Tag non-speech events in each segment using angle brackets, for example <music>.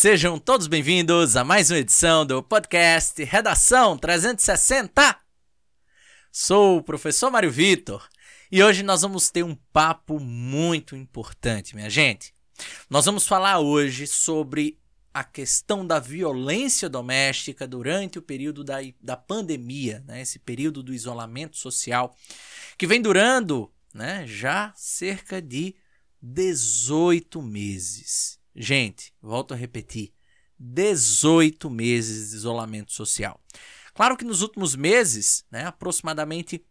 Sejam todos bem-vindos a mais uma edição do podcast Redação 360. Sou o professor Mário Vitor e hoje nós vamos ter um papo muito importante, minha gente. Nós vamos falar hoje sobre a questão da violência doméstica durante o período da, da pandemia, né? esse período do isolamento social, que vem durando né, já cerca de 18 meses. Gente, volto a repetir: 18 meses de isolamento social. Claro que nos últimos meses, né, aproximadamente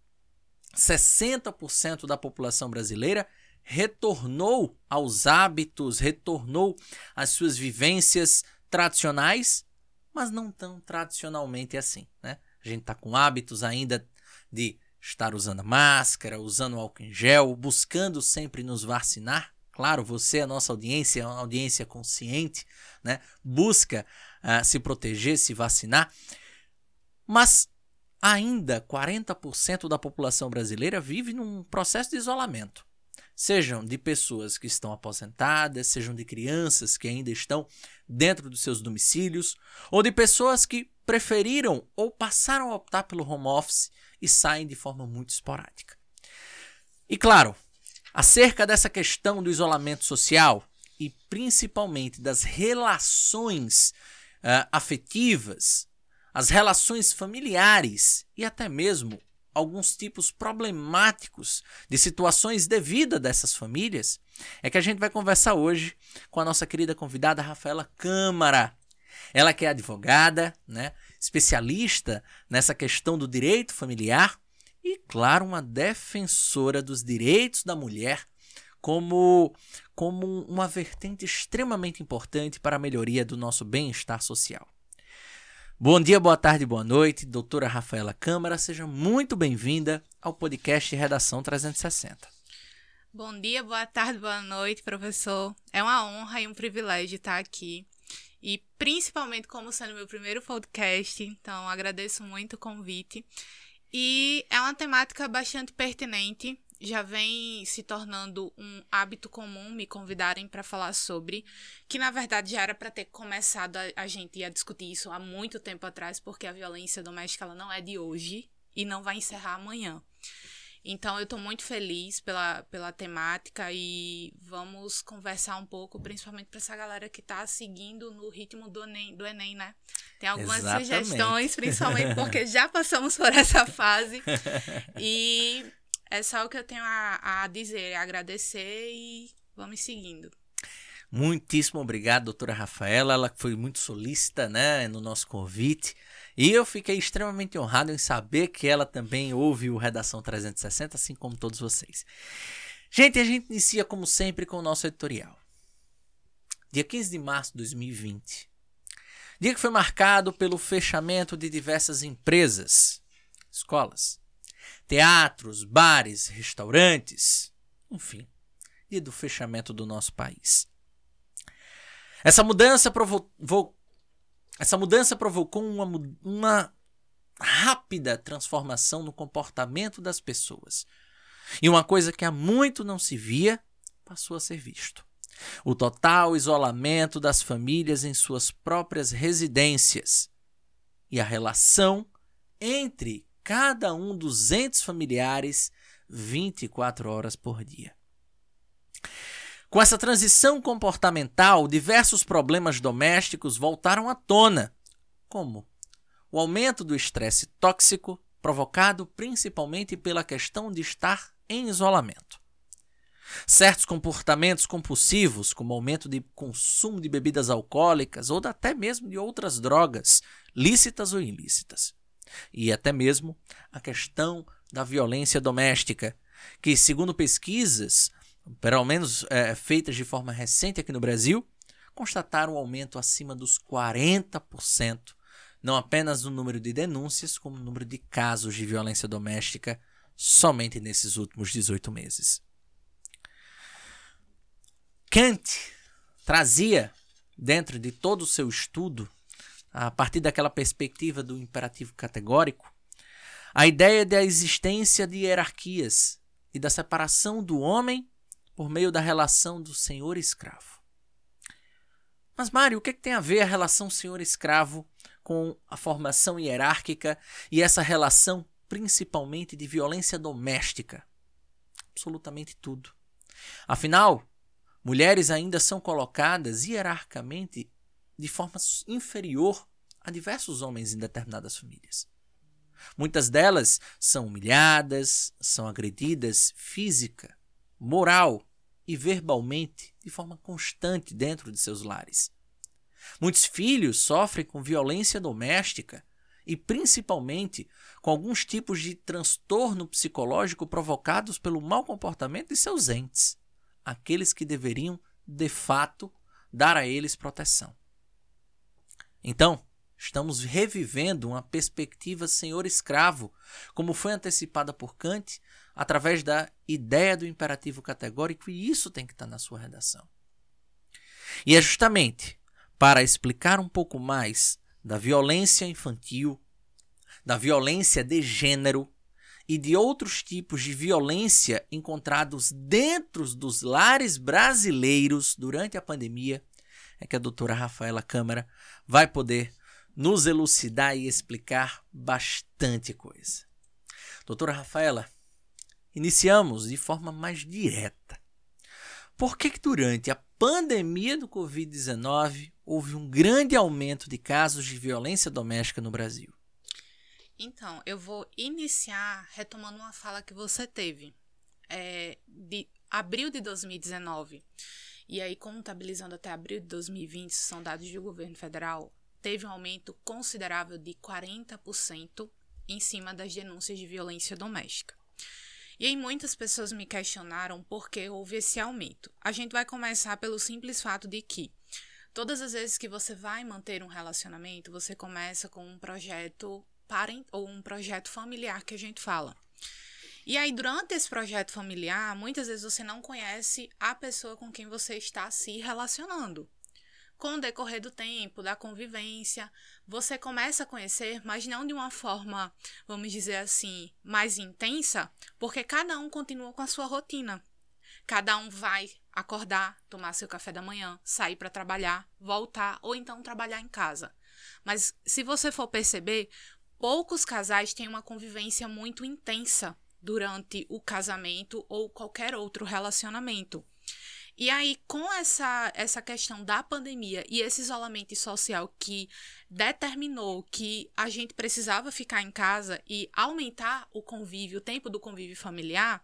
60% da população brasileira retornou aos hábitos, retornou às suas vivências tradicionais, mas não tão tradicionalmente assim. Né? A gente está com hábitos ainda de estar usando máscara, usando álcool em gel, buscando sempre nos vacinar. Claro, você, a nossa audiência, é uma audiência consciente, né? busca uh, se proteger, se vacinar, mas ainda 40% da população brasileira vive num processo de isolamento sejam de pessoas que estão aposentadas, sejam de crianças que ainda estão dentro dos seus domicílios, ou de pessoas que preferiram ou passaram a optar pelo home office e saem de forma muito esporádica. E claro, acerca dessa questão do isolamento social e principalmente das relações uh, afetivas, as relações familiares e até mesmo alguns tipos problemáticos de situações de vida dessas famílias, é que a gente vai conversar hoje com a nossa querida convidada Rafaela Câmara. Ela que é advogada, né, especialista nessa questão do direito familiar e, claro, uma defensora dos direitos da mulher como, como uma vertente extremamente importante para a melhoria do nosso bem-estar social. Bom dia, boa tarde, boa noite, doutora Rafaela Câmara, seja muito bem-vinda ao podcast Redação 360. Bom dia, boa tarde, boa noite, professor. É uma honra e um privilégio estar aqui. E principalmente como sendo meu primeiro podcast, então agradeço muito o convite. E é uma temática bastante pertinente já vem se tornando um hábito comum me convidarem para falar sobre, que na verdade já era para ter começado a, a, gente a discutir isso há muito tempo atrás, porque a violência doméstica ela não é de hoje e não vai encerrar amanhã. Então eu estou muito feliz pela, pela temática e vamos conversar um pouco, principalmente para essa galera que está seguindo no ritmo do Enem, do Enem, né? Tem algumas Exatamente. sugestões, principalmente <laughs> porque já passamos por essa fase. E é só o que eu tenho a, a dizer, agradecer e vamos seguindo. Muitíssimo obrigado, doutora Rafaela. Ela foi muito solícita né, no nosso convite. E eu fiquei extremamente honrado em saber que ela também ouve o Redação 360, assim como todos vocês. Gente, a gente inicia como sempre com o nosso editorial. Dia 15 de março de 2020. Dia que foi marcado pelo fechamento de diversas empresas, escolas, teatros, bares, restaurantes, enfim, e do fechamento do nosso país. Essa mudança provocou, essa mudança provocou uma, uma rápida transformação no comportamento das pessoas. E uma coisa que há muito não se via passou a ser visto. O total isolamento das famílias em suas próprias residências e a relação entre cada um dos entes familiares 24 horas por dia. Com essa transição comportamental, diversos problemas domésticos voltaram à tona, como o aumento do estresse tóxico, provocado principalmente pela questão de estar em isolamento. Certos comportamentos compulsivos, como aumento de consumo de bebidas alcoólicas ou até mesmo de outras drogas, lícitas ou ilícitas e até mesmo a questão da violência doméstica, que, segundo pesquisas, pelo menos é, feitas de forma recente aqui no Brasil, constataram um aumento acima dos 40%, não apenas no número de denúncias, como no número de casos de violência doméstica somente nesses últimos 18 meses. Kant trazia, dentro de todo o seu estudo a partir daquela perspectiva do imperativo categórico, a ideia da existência de hierarquias e da separação do homem por meio da relação do senhor e escravo. Mas, Mário, o que, é que tem a ver a relação senhor-escravo com a formação hierárquica e essa relação principalmente de violência doméstica? Absolutamente tudo. Afinal, mulheres ainda são colocadas hierarquicamente de forma inferior a diversos homens em determinadas famílias. Muitas delas são humilhadas, são agredidas física, moral e verbalmente de forma constante dentro de seus lares. Muitos filhos sofrem com violência doméstica e principalmente com alguns tipos de transtorno psicológico provocados pelo mau comportamento de seus entes, aqueles que deveriam, de fato, dar a eles proteção. Então, estamos revivendo uma perspectiva senhor-escravo, como foi antecipada por Kant através da ideia do imperativo categórico, e isso tem que estar na sua redação. E é justamente para explicar um pouco mais da violência infantil, da violência de gênero e de outros tipos de violência encontrados dentro dos lares brasileiros durante a pandemia, é que a doutora Rafaela Câmara vai poder nos elucidar e explicar bastante coisa. Doutora Rafaela, Iniciamos de forma mais direta. Por que, que durante a pandemia do Covid-19 houve um grande aumento de casos de violência doméstica no Brasil? Então, eu vou iniciar retomando uma fala que você teve. É, de abril de 2019, e aí contabilizando até abril de 2020, são dados do governo federal, teve um aumento considerável de 40% em cima das denúncias de violência doméstica. E aí muitas pessoas me questionaram por que houve esse aumento. A gente vai começar pelo simples fato de que todas as vezes que você vai manter um relacionamento, você começa com um projeto parent ou um projeto familiar que a gente fala. E aí, durante esse projeto familiar, muitas vezes você não conhece a pessoa com quem você está se relacionando com o decorrer do tempo, da convivência, você começa a conhecer, mas não de uma forma, vamos dizer assim, mais intensa, porque cada um continua com a sua rotina. Cada um vai acordar, tomar seu café da manhã, sair para trabalhar, voltar ou então trabalhar em casa. Mas se você for perceber, poucos casais têm uma convivência muito intensa durante o casamento ou qualquer outro relacionamento. E aí, com essa, essa questão da pandemia e esse isolamento social que determinou que a gente precisava ficar em casa e aumentar o convívio, o tempo do convívio familiar,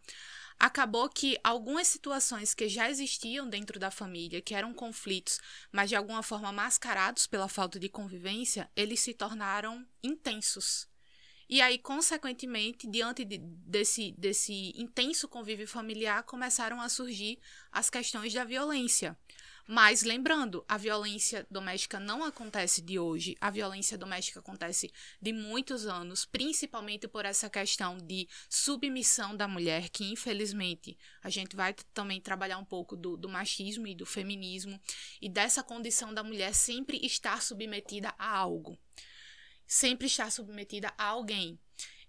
acabou que algumas situações que já existiam dentro da família, que eram conflitos, mas de alguma forma mascarados pela falta de convivência, eles se tornaram intensos. E aí, consequentemente, diante de, desse, desse intenso convívio familiar, começaram a surgir as questões da violência. Mas lembrando, a violência doméstica não acontece de hoje, a violência doméstica acontece de muitos anos, principalmente por essa questão de submissão da mulher, que infelizmente a gente vai também trabalhar um pouco do, do machismo e do feminismo, e dessa condição da mulher sempre estar submetida a algo sempre está submetida a alguém.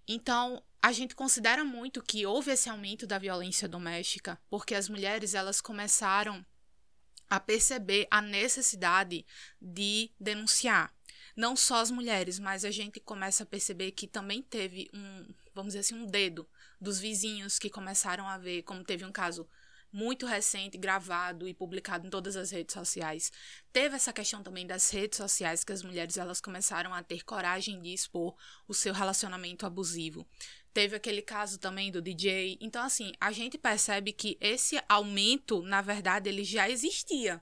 Então, a gente considera muito que houve esse aumento da violência doméstica porque as mulheres elas começaram a perceber a necessidade de denunciar. Não só as mulheres, mas a gente começa a perceber que também teve um, vamos dizer assim, um dedo dos vizinhos que começaram a ver, como teve um caso muito recente, gravado e publicado em todas as redes sociais. Teve essa questão também das redes sociais que as mulheres elas começaram a ter coragem de expor o seu relacionamento abusivo. Teve aquele caso também do DJ. Então assim, a gente percebe que esse aumento, na verdade, ele já existia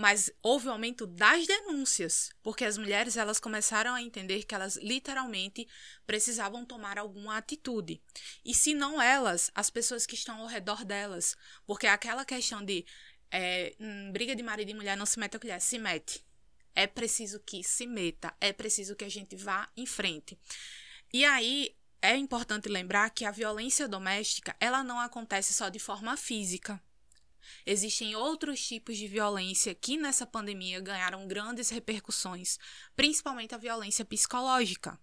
mas houve um aumento das denúncias, porque as mulheres elas começaram a entender que elas literalmente precisavam tomar alguma atitude. E se não elas, as pessoas que estão ao redor delas, porque aquela questão de é, briga de marido e mulher não se mete a colher, se mete. É preciso que se meta, é preciso que a gente vá em frente. E aí é importante lembrar que a violência doméstica, ela não acontece só de forma física. Existem outros tipos de violência que nessa pandemia ganharam grandes repercussões, principalmente a violência psicológica.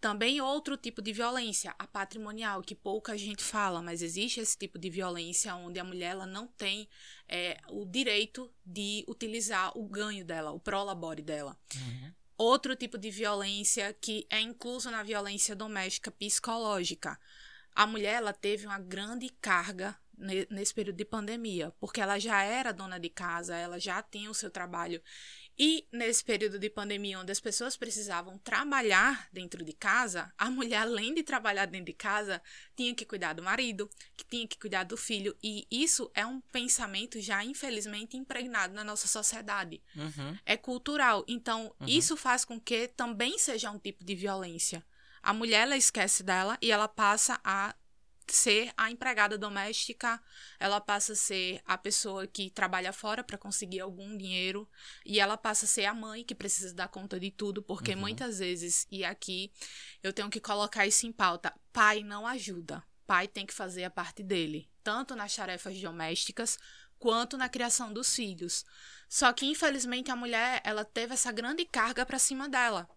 Também outro tipo de violência, a patrimonial, que pouca gente fala, mas existe esse tipo de violência onde a mulher ela não tem é, o direito de utilizar o ganho dela, o prolabore dela. Uhum. Outro tipo de violência que é incluso na violência doméstica psicológica. A mulher ela teve uma grande carga nesse período de pandemia, porque ela já era dona de casa, ela já tinha o seu trabalho. E nesse período de pandemia, onde as pessoas precisavam trabalhar dentro de casa, a mulher, além de trabalhar dentro de casa, tinha que cuidar do marido, que tinha que cuidar do filho. E isso é um pensamento já, infelizmente, impregnado na nossa sociedade. Uhum. É cultural. Então, uhum. isso faz com que também seja um tipo de violência. A mulher, ela esquece dela e ela passa a ser a empregada doméstica, ela passa a ser a pessoa que trabalha fora para conseguir algum dinheiro e ela passa a ser a mãe que precisa dar conta de tudo, porque uhum. muitas vezes, e aqui eu tenho que colocar isso em pauta, pai não ajuda. Pai tem que fazer a parte dele, tanto nas tarefas domésticas quanto na criação dos filhos. Só que infelizmente a mulher, ela teve essa grande carga para cima dela.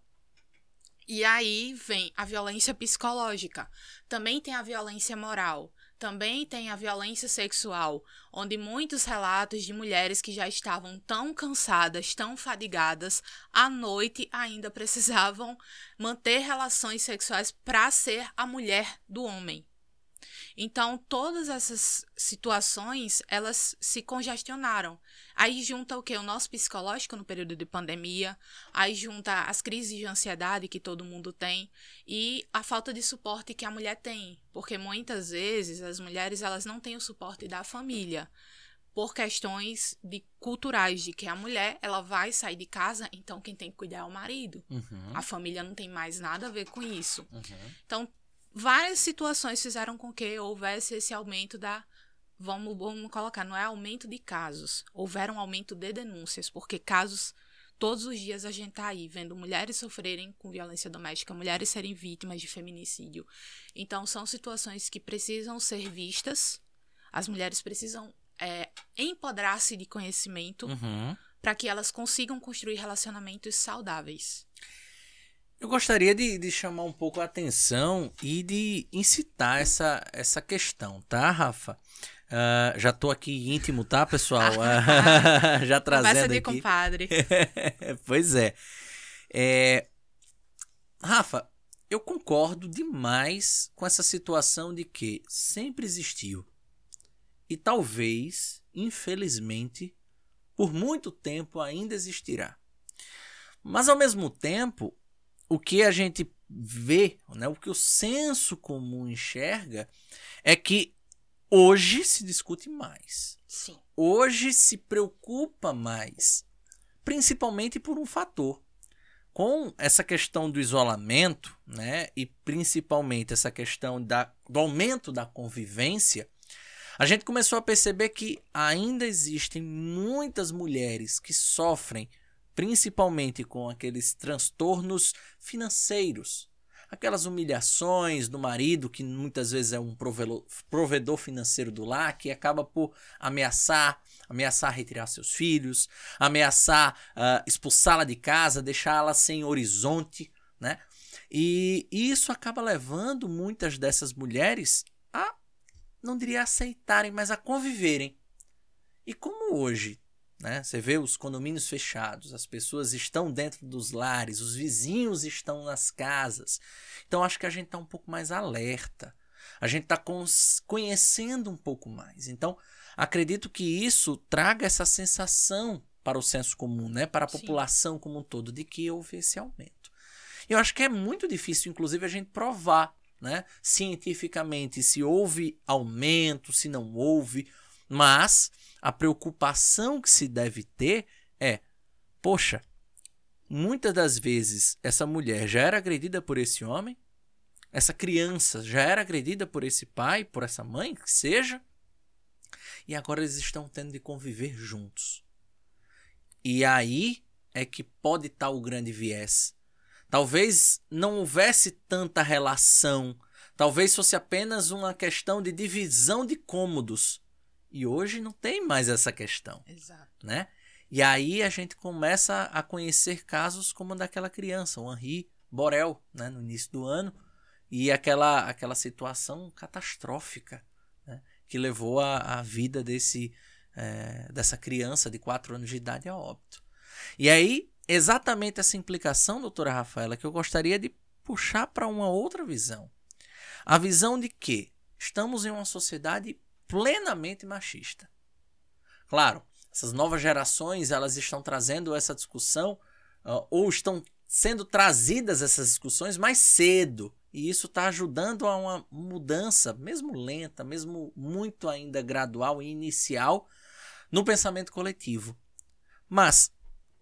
E aí vem a violência psicológica. Também tem a violência moral. Também tem a violência sexual, onde muitos relatos de mulheres que já estavam tão cansadas, tão fadigadas, à noite ainda <laughs> precisavam manter relações sexuais para ser a mulher do homem. Então, todas essas situações, elas se congestionaram. Aí junta o que? O nosso psicológico no período de pandemia, aí junta as crises de ansiedade que todo mundo tem e a falta de suporte que a mulher tem, porque muitas vezes as mulheres elas não têm o suporte da família por questões de culturais de que a mulher ela vai sair de casa, então quem tem que cuidar é o marido. Uhum. A família não tem mais nada a ver com isso. Uhum. Então várias situações fizeram com que houvesse esse aumento da vamos, vamos colocar, não é aumento de casos, houveram um aumento de denúncias, porque casos todos os dias a gente tá aí vendo mulheres sofrerem com violência doméstica, mulheres serem vítimas de feminicídio. Então são situações que precisam ser vistas. As mulheres precisam é, empoderar-se de conhecimento uhum. para que elas consigam construir relacionamentos saudáveis. Eu gostaria de, de, chamar um pouco a atenção e de incitar essa, essa questão, tá, Rafa? Uh, já tô aqui íntimo, tá, pessoal? Uh, <laughs> já trazendo Conversa de aqui. compadre. <laughs> pois é. é. Rafa, eu concordo demais com essa situação de que sempre existiu e talvez, infelizmente, por muito tempo ainda existirá. Mas ao mesmo tempo, o que a gente vê, né, o que o senso comum enxerga é que Hoje se discute mais. Sim. Hoje se preocupa mais, principalmente por um fator. Com essa questão do isolamento, né, e principalmente essa questão da, do aumento da convivência, a gente começou a perceber que ainda existem muitas mulheres que sofrem principalmente com aqueles transtornos financeiros, aquelas humilhações do marido, que muitas vezes é um provedor financeiro do lar, que acaba por ameaçar, ameaçar retirar seus filhos, ameaçar uh, expulsá-la de casa, deixá-la sem horizonte, né? E isso acaba levando muitas dessas mulheres a, não diria aceitarem, mas a conviverem. E como hoje né? Você vê os condomínios fechados, as pessoas estão dentro dos lares, os vizinhos estão nas casas. Então acho que a gente está um pouco mais alerta. A gente está conhecendo um pouco mais. Então acredito que isso traga essa sensação para o senso comum, né? para a Sim. população como um todo, de que houve esse aumento. Eu acho que é muito difícil, inclusive, a gente provar né? cientificamente se houve aumento, se não houve, mas a preocupação que se deve ter é: poxa, muitas das vezes essa mulher já era agredida por esse homem, essa criança já era agredida por esse pai, por essa mãe, que seja, e agora eles estão tendo de conviver juntos. E aí é que pode estar o grande viés. Talvez não houvesse tanta relação, talvez fosse apenas uma questão de divisão de cômodos e hoje não tem mais essa questão. Exato. Né? E aí a gente começa a conhecer casos como o daquela criança, o Henri, Borel, né, no início do ano, e aquela, aquela situação catastrófica né, que levou a, a vida desse, é, dessa criança de 4 anos de idade a óbito. E aí, exatamente essa implicação, doutora Rafaela, que eu gostaria de puxar para uma outra visão. A visão de que estamos em uma sociedade plenamente machista. Claro, essas novas gerações elas estão trazendo essa discussão uh, ou estão sendo trazidas essas discussões mais cedo e isso está ajudando a uma mudança, mesmo lenta, mesmo muito ainda gradual e inicial, no pensamento coletivo. Mas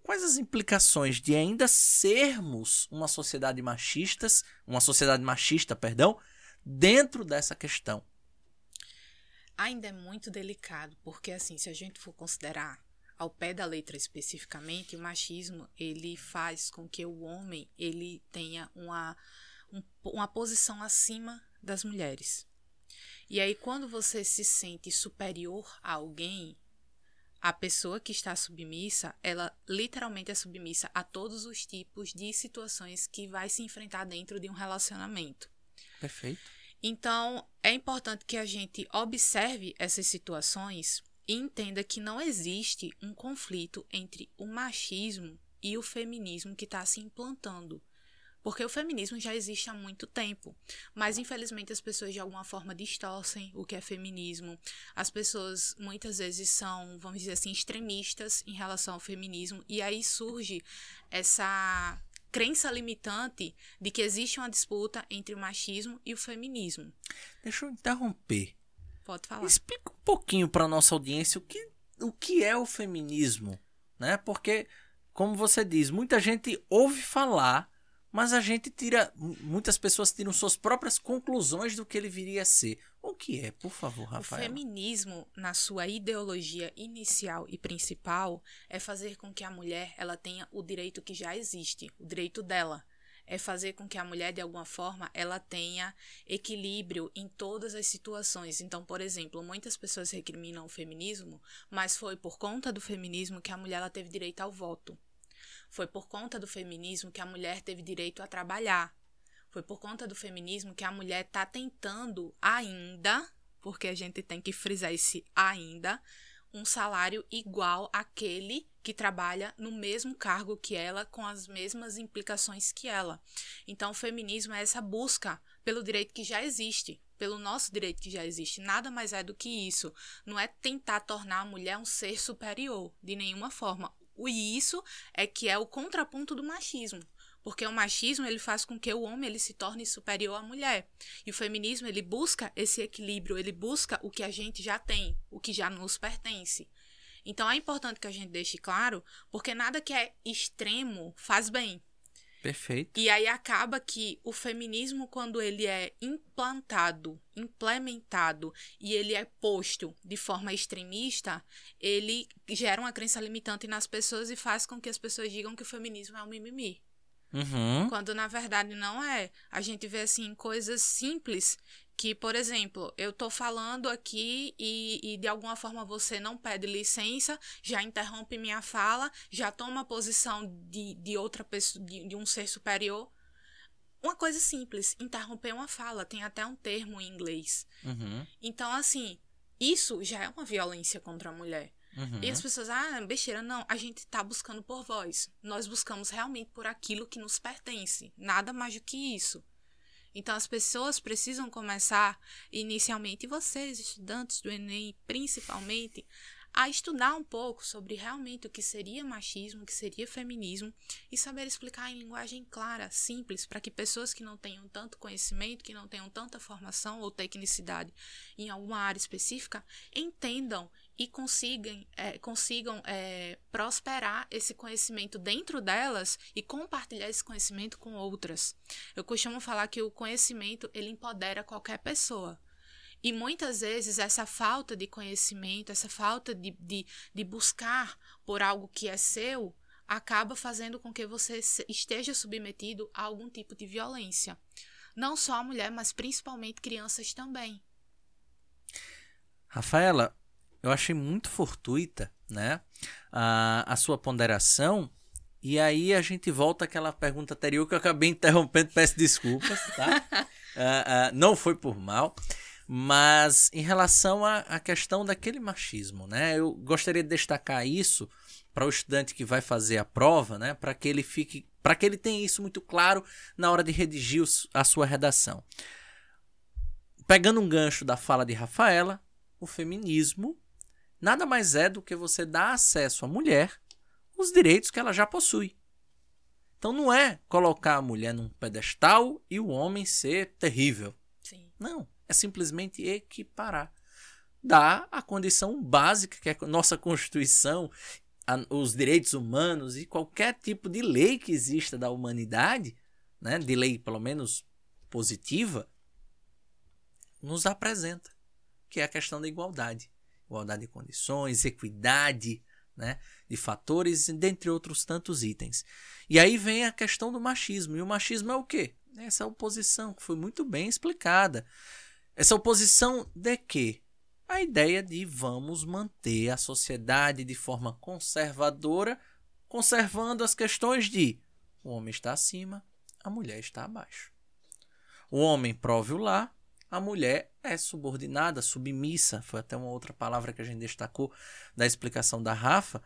quais as implicações de ainda sermos uma sociedade machistas, uma sociedade machista, perdão, dentro dessa questão? Ainda é muito delicado, porque assim, se a gente for considerar ao pé da letra especificamente, o machismo ele faz com que o homem ele tenha uma, um, uma posição acima das mulheres. E aí, quando você se sente superior a alguém, a pessoa que está submissa, ela literalmente é submissa a todos os tipos de situações que vai se enfrentar dentro de um relacionamento. Perfeito. Então, é importante que a gente observe essas situações e entenda que não existe um conflito entre o machismo e o feminismo que está se implantando. Porque o feminismo já existe há muito tempo, mas infelizmente as pessoas de alguma forma distorcem o que é feminismo. As pessoas muitas vezes são, vamos dizer assim, extremistas em relação ao feminismo, e aí surge essa crença limitante de que existe uma disputa entre o machismo e o feminismo. Deixa eu interromper. Pode falar. Explica um pouquinho para nossa audiência o que, o que é o feminismo, né? Porque, como você diz, muita gente ouve falar, mas a gente tira, muitas pessoas tiram suas próprias conclusões do que ele viria a ser. O que é, por favor, Rafael? O feminismo, na sua ideologia inicial e principal, é fazer com que a mulher ela tenha o direito que já existe, o direito dela. É fazer com que a mulher, de alguma forma, ela tenha equilíbrio em todas as situações. Então, por exemplo, muitas pessoas recriminam o feminismo, mas foi por conta do feminismo que a mulher ela teve direito ao voto. Foi por conta do feminismo que a mulher teve direito a trabalhar. Foi por conta do feminismo que a mulher está tentando ainda, porque a gente tem que frisar esse ainda, um salário igual àquele que trabalha no mesmo cargo que ela, com as mesmas implicações que ela. Então, o feminismo é essa busca pelo direito que já existe, pelo nosso direito que já existe. Nada mais é do que isso. Não é tentar tornar a mulher um ser superior, de nenhuma forma. O isso é que é o contraponto do machismo. Porque o machismo ele faz com que o homem ele se torne superior à mulher. E o feminismo ele busca esse equilíbrio, ele busca o que a gente já tem, o que já nos pertence. Então é importante que a gente deixe claro, porque nada que é extremo faz bem. Perfeito. E aí acaba que o feminismo, quando ele é implantado, implementado e ele é posto de forma extremista, ele gera uma crença limitante nas pessoas e faz com que as pessoas digam que o feminismo é um mimimi. Uhum. Quando na verdade não é. A gente vê assim coisas simples que, por exemplo, eu tô falando aqui e, e, de alguma forma você não pede licença, já interrompe minha fala, já toma posição de, de outra pessoa, de, de um ser superior. Uma coisa simples, interromper uma fala, tem até um termo em inglês. Uhum. Então, assim, isso já é uma violência contra a mulher. Uhum. E as pessoas, ah, besteira, não, a gente tá buscando por voz. Nós buscamos realmente por aquilo que nos pertence. Nada mais do que isso. Então, as pessoas precisam começar, inicialmente, vocês, estudantes do Enem, principalmente, a estudar um pouco sobre realmente o que seria machismo, o que seria feminismo e saber explicar em linguagem clara, simples, para que pessoas que não tenham tanto conhecimento, que não tenham tanta formação ou tecnicidade em alguma área específica, entendam e consigam, é, consigam é, prosperar esse conhecimento dentro delas e compartilhar esse conhecimento com outras. Eu costumo falar que o conhecimento ele empodera qualquer pessoa. E muitas vezes essa falta de conhecimento, essa falta de, de, de buscar por algo que é seu, acaba fazendo com que você esteja submetido a algum tipo de violência. Não só a mulher, mas principalmente crianças também. Rafaela, eu achei muito fortuita, né, a, a sua ponderação E aí a gente volta àquela pergunta anterior que eu acabei interrompendo, peço desculpas, tá? uh, <laughs> uh, não foi por mal. Mas em relação à, questão daquele machismo, né? Eu gostaria de destacar isso para o estudante que vai fazer a prova, né? Para que ele fique, para que ele tenha isso muito claro na hora de redigir a sua redação. Pegando um gancho da fala de Rafaela, o feminismo nada mais é do que você dar acesso à mulher os direitos que ela já possui. Então não é colocar a mulher num pedestal e o homem ser terrível. Sim. Não é simplesmente equiparar. Dar a condição básica que é a nossa Constituição, a, os direitos humanos e qualquer tipo de lei que exista da humanidade, né, de lei pelo menos positiva, nos apresenta, que é a questão da igualdade. Igualdade de condições, equidade, né, de fatores, dentre outros tantos itens. E aí vem a questão do machismo. E o machismo é o quê? Essa oposição que foi muito bem explicada. Essa oposição de quê? A ideia de vamos manter a sociedade de forma conservadora, conservando as questões de o homem está acima, a mulher está abaixo. O homem prove o lar, a mulher é subordinada, submissa. Foi até uma outra palavra que a gente destacou da explicação da Rafa.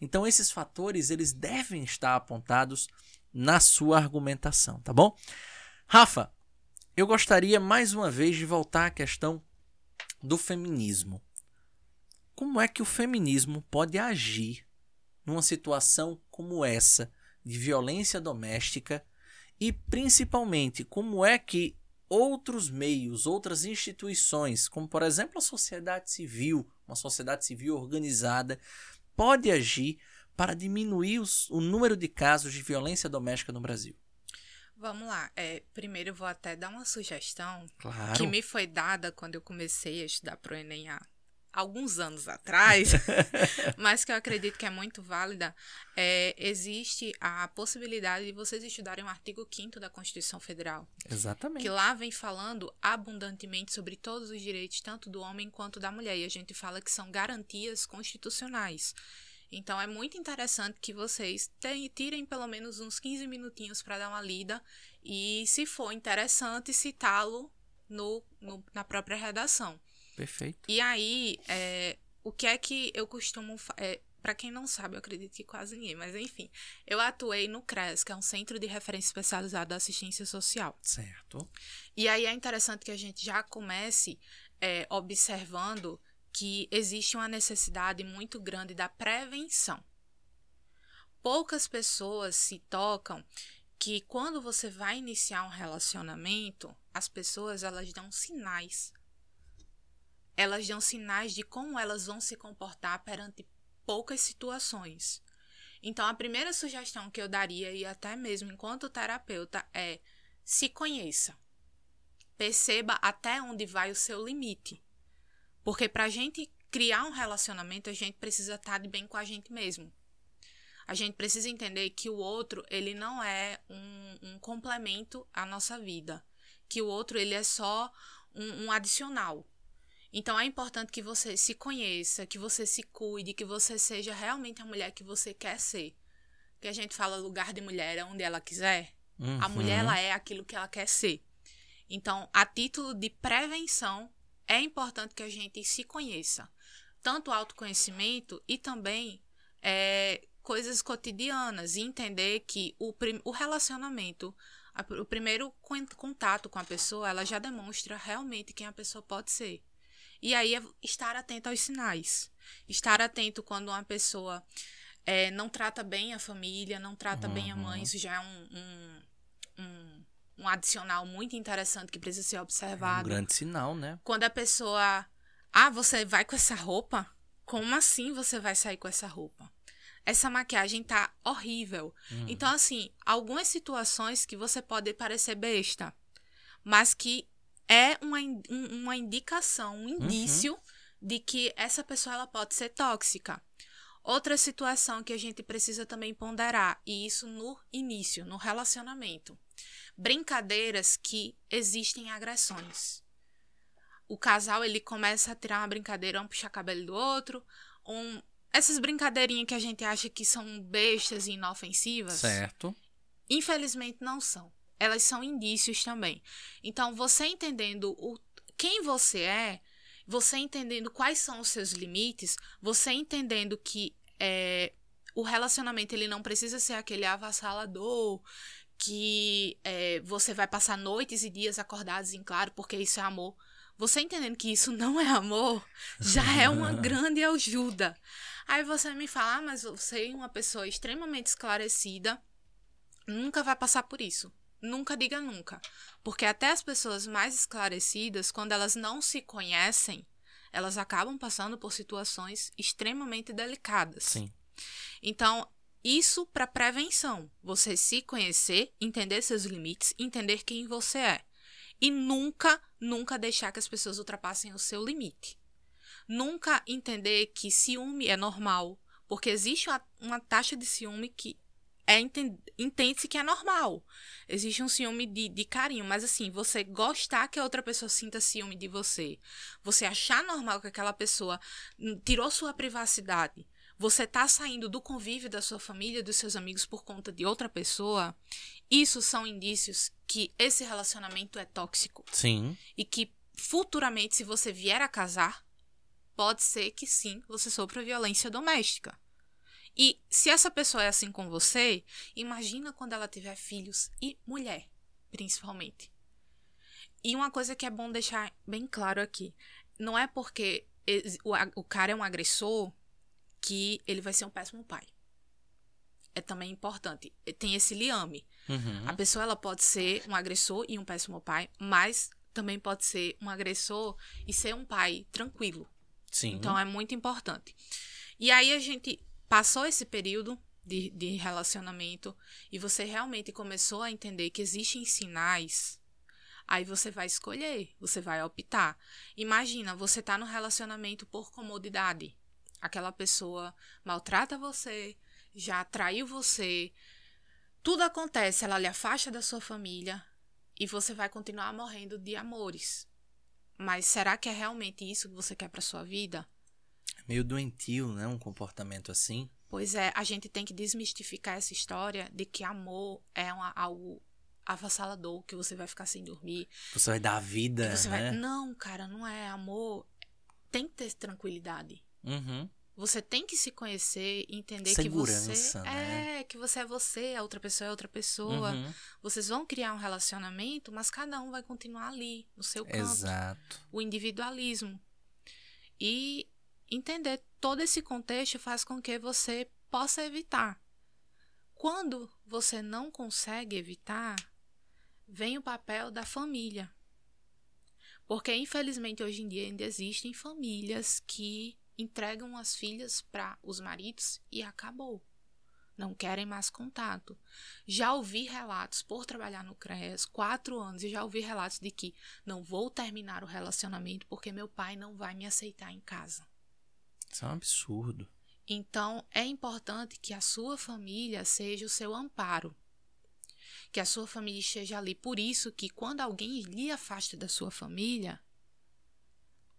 Então esses fatores eles devem estar apontados na sua argumentação, tá bom? Rafa, eu gostaria mais uma vez de voltar à questão do feminismo. Como é que o feminismo pode agir numa situação como essa de violência doméstica e principalmente como é que outros meios, outras instituições, como por exemplo a sociedade civil, uma sociedade civil organizada, pode agir para diminuir os, o número de casos de violência doméstica no Brasil? Vamos lá. É, primeiro eu vou até dar uma sugestão claro. que me foi dada quando eu comecei a estudar para o Enem há alguns anos atrás, <laughs> mas que eu acredito que é muito válida. É, existe a possibilidade de vocês estudarem o artigo 5 da Constituição Federal. Exatamente. Que lá vem falando abundantemente sobre todos os direitos, tanto do homem quanto da mulher. E a gente fala que são garantias constitucionais. Então é muito interessante que vocês tirem pelo menos uns 15 minutinhos para dar uma lida e, se for interessante, citá-lo no, no, na própria redação. Perfeito. E aí, é, o que é que eu costumo. É, para quem não sabe, eu acredito que quase ninguém, mas enfim, eu atuei no CRES, que é um Centro de Referência Especializado da Assistência Social. Certo. E aí é interessante que a gente já comece é, observando que existe uma necessidade muito grande da prevenção. Poucas pessoas se tocam que quando você vai iniciar um relacionamento, as pessoas elas dão sinais. Elas dão sinais de como elas vão se comportar perante poucas situações. Então, a primeira sugestão que eu daria, e até mesmo enquanto terapeuta, é se conheça. Perceba até onde vai o seu limite. Porque para a gente criar um relacionamento, a gente precisa estar tá de bem com a gente mesmo. A gente precisa entender que o outro, ele não é um, um complemento à nossa vida. Que o outro, ele é só um, um adicional. Então é importante que você se conheça, que você se cuide, que você seja realmente a mulher que você quer ser. Que a gente fala lugar de mulher é onde ela quiser. Uhum. A mulher ela é aquilo que ela quer ser. Então, a título de prevenção, é importante que a gente se conheça. Tanto autoconhecimento e também é, coisas cotidianas. E entender que o, o relacionamento, a, o primeiro contato com a pessoa, ela já demonstra realmente quem a pessoa pode ser. E aí é estar atento aos sinais. Estar atento quando uma pessoa é, não trata bem a família, não trata uhum. bem a mãe, isso já é um, um, um um adicional muito interessante que precisa ser observado. É um grande sinal, né? Quando a pessoa. Ah, você vai com essa roupa? Como assim você vai sair com essa roupa? Essa maquiagem tá horrível. Uhum. Então, assim, algumas situações que você pode parecer besta, mas que é uma, uma indicação, um uhum. indício uhum. de que essa pessoa ela pode ser tóxica. Outra situação que a gente precisa também ponderar, e isso no início, no relacionamento brincadeiras que existem agressões. O casal ele começa a tirar uma brincadeira, um puxar cabelo do outro, um essas brincadeirinhas que a gente acha que são bestas e inofensivas, Certo. infelizmente não são. Elas são indícios também. Então, você entendendo o, quem você é, você entendendo quais são os seus limites, você entendendo que é, o relacionamento ele não precisa ser aquele avassalador, que é, você vai passar noites e dias acordados em claro, porque isso é amor. Você entendendo que isso não é amor, já é uma <laughs> grande ajuda. Aí você me fala, ah, mas você é uma pessoa extremamente esclarecida, nunca vai passar por isso. Nunca diga nunca. Porque até as pessoas mais esclarecidas, quando elas não se conhecem, elas acabam passando por situações extremamente delicadas. Sim. Então, isso para prevenção. Você se conhecer, entender seus limites, entender quem você é. E nunca, nunca deixar que as pessoas ultrapassem o seu limite. Nunca entender que ciúme é normal, porque existe uma, uma taxa de ciúme que é entende-se que é normal. Existe um ciúme de, de carinho, mas assim, você gostar que a outra pessoa sinta ciúme de você, você achar normal que aquela pessoa hum, tirou sua privacidade, você tá saindo do convívio da sua família, dos seus amigos por conta de outra pessoa, isso são indícios que esse relacionamento é tóxico. Sim. E que futuramente, se você vier a casar, pode ser que sim, você sofra violência doméstica. E se essa pessoa é assim com você, imagina quando ela tiver filhos e mulher, principalmente. E uma coisa que é bom deixar bem claro aqui: não é porque o cara é um agressor que ele vai ser um péssimo pai. É também importante. Tem esse liame. Uhum. A pessoa ela pode ser um agressor e um péssimo pai, mas também pode ser um agressor e ser um pai tranquilo. Sim. Então é muito importante. E aí a gente passou esse período de, de relacionamento e você realmente começou a entender que existem sinais Aí você vai escolher, você vai optar. Imagina, você tá no relacionamento por comodidade aquela pessoa maltrata você, já traiu você, tudo acontece, ela lhe afasta da sua família e você vai continuar morrendo de amores. Mas será que é realmente isso que você quer para sua vida? Meio doentio, né? Um comportamento assim. Pois é, a gente tem que desmistificar essa história de que amor é uma, algo avassalador, que você vai ficar sem dormir. Você vai dar vida, né? Vai... Não, cara, não é. Amor tem que ter tranquilidade. Uhum. Você tem que se conhecer e entender Segurança, que você né? é, que você é você, a outra pessoa é outra pessoa. Uhum. Vocês vão criar um relacionamento, mas cada um vai continuar ali, no seu canto. Exato. O individualismo. E entender todo esse contexto faz com que você possa evitar. Quando você não consegue evitar, vem o papel da família. Porque infelizmente hoje em dia ainda existem famílias que entregam as filhas para os maridos e acabou. Não querem mais contato. Já ouvi relatos, por trabalhar no CREAS, quatro anos, e já ouvi relatos de que não vou terminar o relacionamento porque meu pai não vai me aceitar em casa. Isso é um absurdo. Então, é importante que a sua família seja o seu amparo. Que a sua família esteja ali. Por isso que quando alguém lhe afasta da sua família,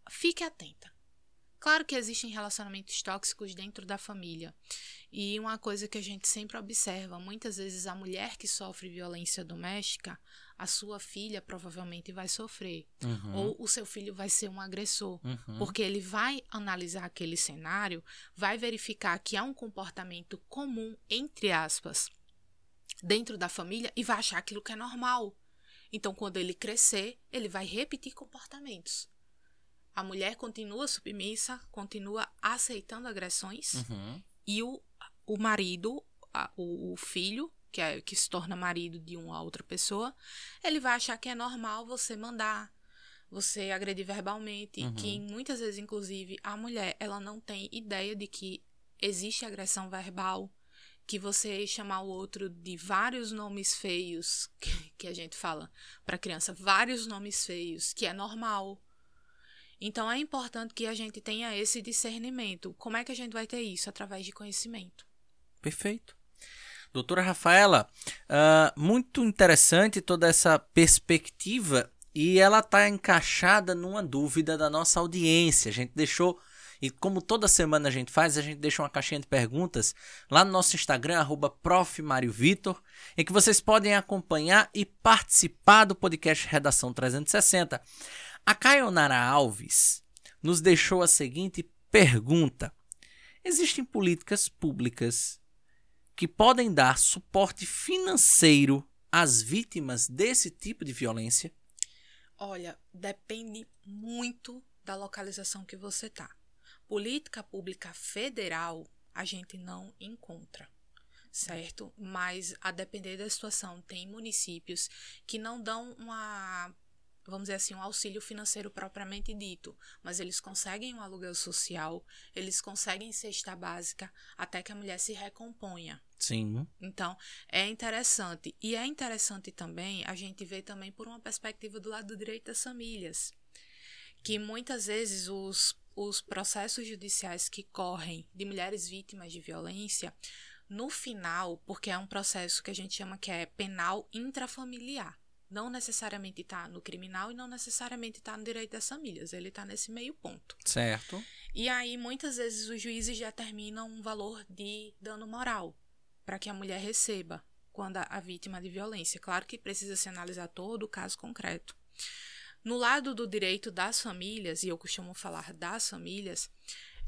fique atenta. Claro que existem relacionamentos tóxicos dentro da família. E uma coisa que a gente sempre observa, muitas vezes a mulher que sofre violência doméstica, a sua filha provavelmente vai sofrer. Uhum. Ou o seu filho vai ser um agressor. Uhum. Porque ele vai analisar aquele cenário, vai verificar que há um comportamento comum, entre aspas, dentro da família e vai achar aquilo que é normal. Então, quando ele crescer, ele vai repetir comportamentos. A mulher continua submissa, continua aceitando agressões uhum. e o, o marido, a, o, o, filho, que, é, que se torna marido de uma outra pessoa, ele vai achar que é normal você mandar, você agredir verbalmente uhum. que muitas vezes, inclusive, a mulher ela não tem ideia de que existe agressão verbal, que você chamar o outro de vários nomes feios, <laughs> que, que a gente fala para criança, vários nomes feios, que é normal então é importante que a gente tenha esse discernimento. Como é que a gente vai ter isso? Através de conhecimento. Perfeito. Doutora Rafaela, uh, muito interessante toda essa perspectiva e ela está encaixada numa dúvida da nossa audiência. A gente deixou E como toda semana a gente faz, a gente deixa uma caixinha de perguntas lá no nosso Instagram, arroba em que vocês podem acompanhar e participar do podcast Redação 360. A Caionara Alves nos deixou a seguinte pergunta: Existem políticas públicas que podem dar suporte financeiro às vítimas desse tipo de violência? Olha, depende muito da localização que você tá. Política pública federal a gente não encontra, certo? Mas a depender da situação, tem municípios que não dão uma vamos dizer assim, um auxílio financeiro propriamente dito, mas eles conseguem um aluguel social, eles conseguem cesta básica até que a mulher se recomponha. Sim. Então, é interessante. E é interessante também a gente ver também por uma perspectiva do lado do direito das famílias, que muitas vezes os, os processos judiciais que correm de mulheres vítimas de violência, no final, porque é um processo que a gente chama que é penal intrafamiliar não necessariamente está no criminal e não necessariamente está no direito das famílias. Ele está nesse meio ponto. Certo. E aí, muitas vezes, os juízes determinam um valor de dano moral para que a mulher receba quando a, vítima de violência. Claro que precisa se analisar todo o caso concreto. No lado do direito das famílias, e eu costumo falar das famílias,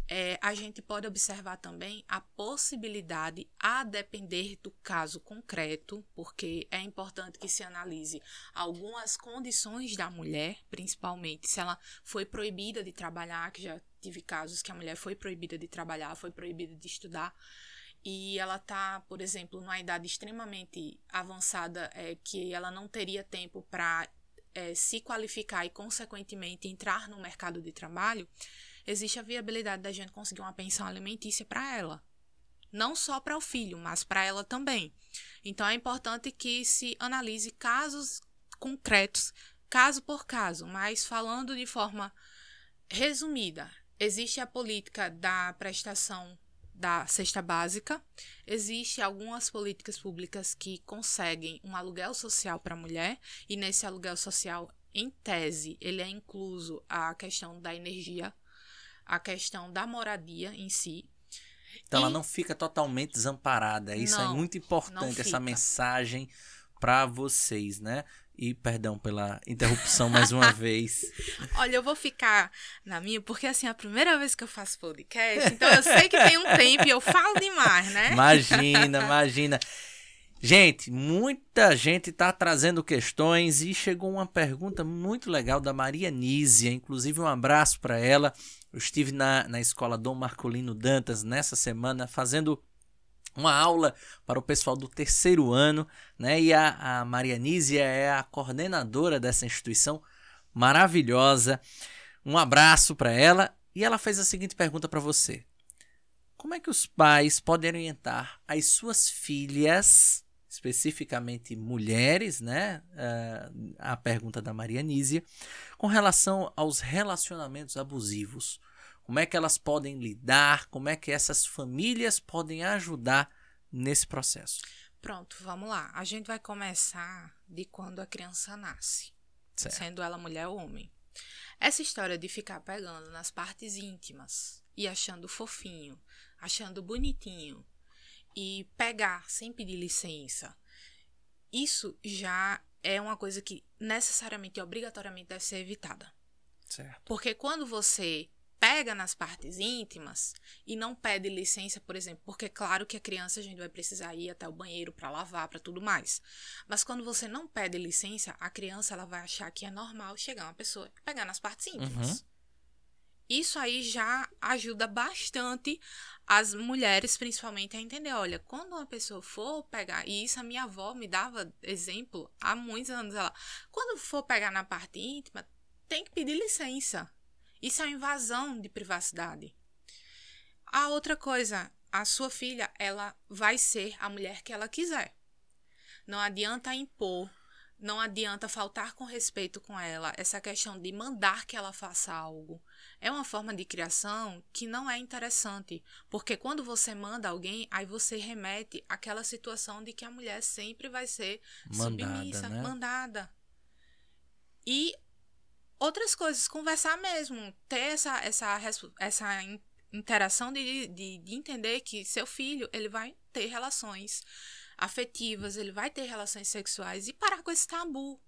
é, a gente pode observar também a possibilidade, a depender do caso concreto, porque é importante que se analise algumas condições da mulher, principalmente se ela foi proibida de trabalhar, que já tive casos que a mulher foi proibida de trabalhar, foi proibida de estudar, e ela está, por exemplo, numa idade extremamente avançada, é, que ela não teria tempo para é, se qualificar e, consequentemente, entrar no mercado de trabalho existe a viabilidade da gente conseguir uma pensão alimentícia para ela. Não só para o filho, mas para ela também. Então é importante que se analise casos concretos, caso por caso, mas falando de forma resumida. Existe a política da prestação da cesta básica. Existem algumas políticas públicas que conseguem um aluguel social para a mulher, e nesse aluguel social, em tese, ele é incluso a questão da energia a questão da moradia em si. Então e... ela não fica totalmente desamparada. Isso é não, é muito importante, essa mensagem para vocês, né? E perdão pela interrupção mais uma <laughs> vez. Olha, eu vou ficar na minha, porque assim, é a primeira vez que eu faço podcast, então eu sei que tem um tempo e eu falo demais, né? Imagina, imagina. Gente, muita gente está trazendo questões e chegou uma pergunta muito legal da Maria Nízia, inclusive um abraço para ela. Eu estive na, na escola Dom Marcolino Dantas nessa semana fazendo uma aula para o pessoal do terceiro ano, né? E a, a Maria Nízia é a coordenadora dessa instituição maravilhosa. Um abraço para ela e ela fez a seguinte pergunta para você: Como é que os pais podem orientar as suas filhas especificamente mulheres, né? Uh, a pergunta da Maria Nízia, com relação aos relacionamentos abusivos. Como é que elas podem lidar? Como é que essas famílias podem ajudar nesse processo? Pronto, vamos lá. A gente vai começar de quando a criança nasce, certo. sendo ela mulher ou homem. Essa história de ficar pegando nas partes íntimas e achando fofinho, achando bonitinho, e pegar sem pedir licença, isso já é uma coisa que necessariamente e obrigatoriamente deve ser evitada. Certo. Porque quando você pega nas partes íntimas e não pede licença, por exemplo, porque claro que a criança a gente vai precisar ir até o banheiro para lavar, para tudo mais. Mas quando você não pede licença, a criança ela vai achar que é normal chegar uma pessoa e pegar nas partes íntimas. Uhum. Isso aí já ajuda bastante as mulheres, principalmente, a entender: olha, quando uma pessoa for pegar, e isso a minha avó me dava exemplo há muitos anos, ela, quando for pegar na parte íntima, tem que pedir licença. Isso é invasão de privacidade. A outra coisa, a sua filha, ela vai ser a mulher que ela quiser. Não adianta impor não adianta faltar com respeito com ela. Essa questão de mandar que ela faça algo é uma forma de criação que não é interessante, porque quando você manda alguém, aí você remete àquela situação de que a mulher sempre vai ser mandada, submissa, né? mandada. E outras coisas, conversar mesmo, ter essa, essa, essa interação de, de, de entender que seu filho ele vai ter relações afetivas, ele vai ter relações sexuais e parar com esse tabu.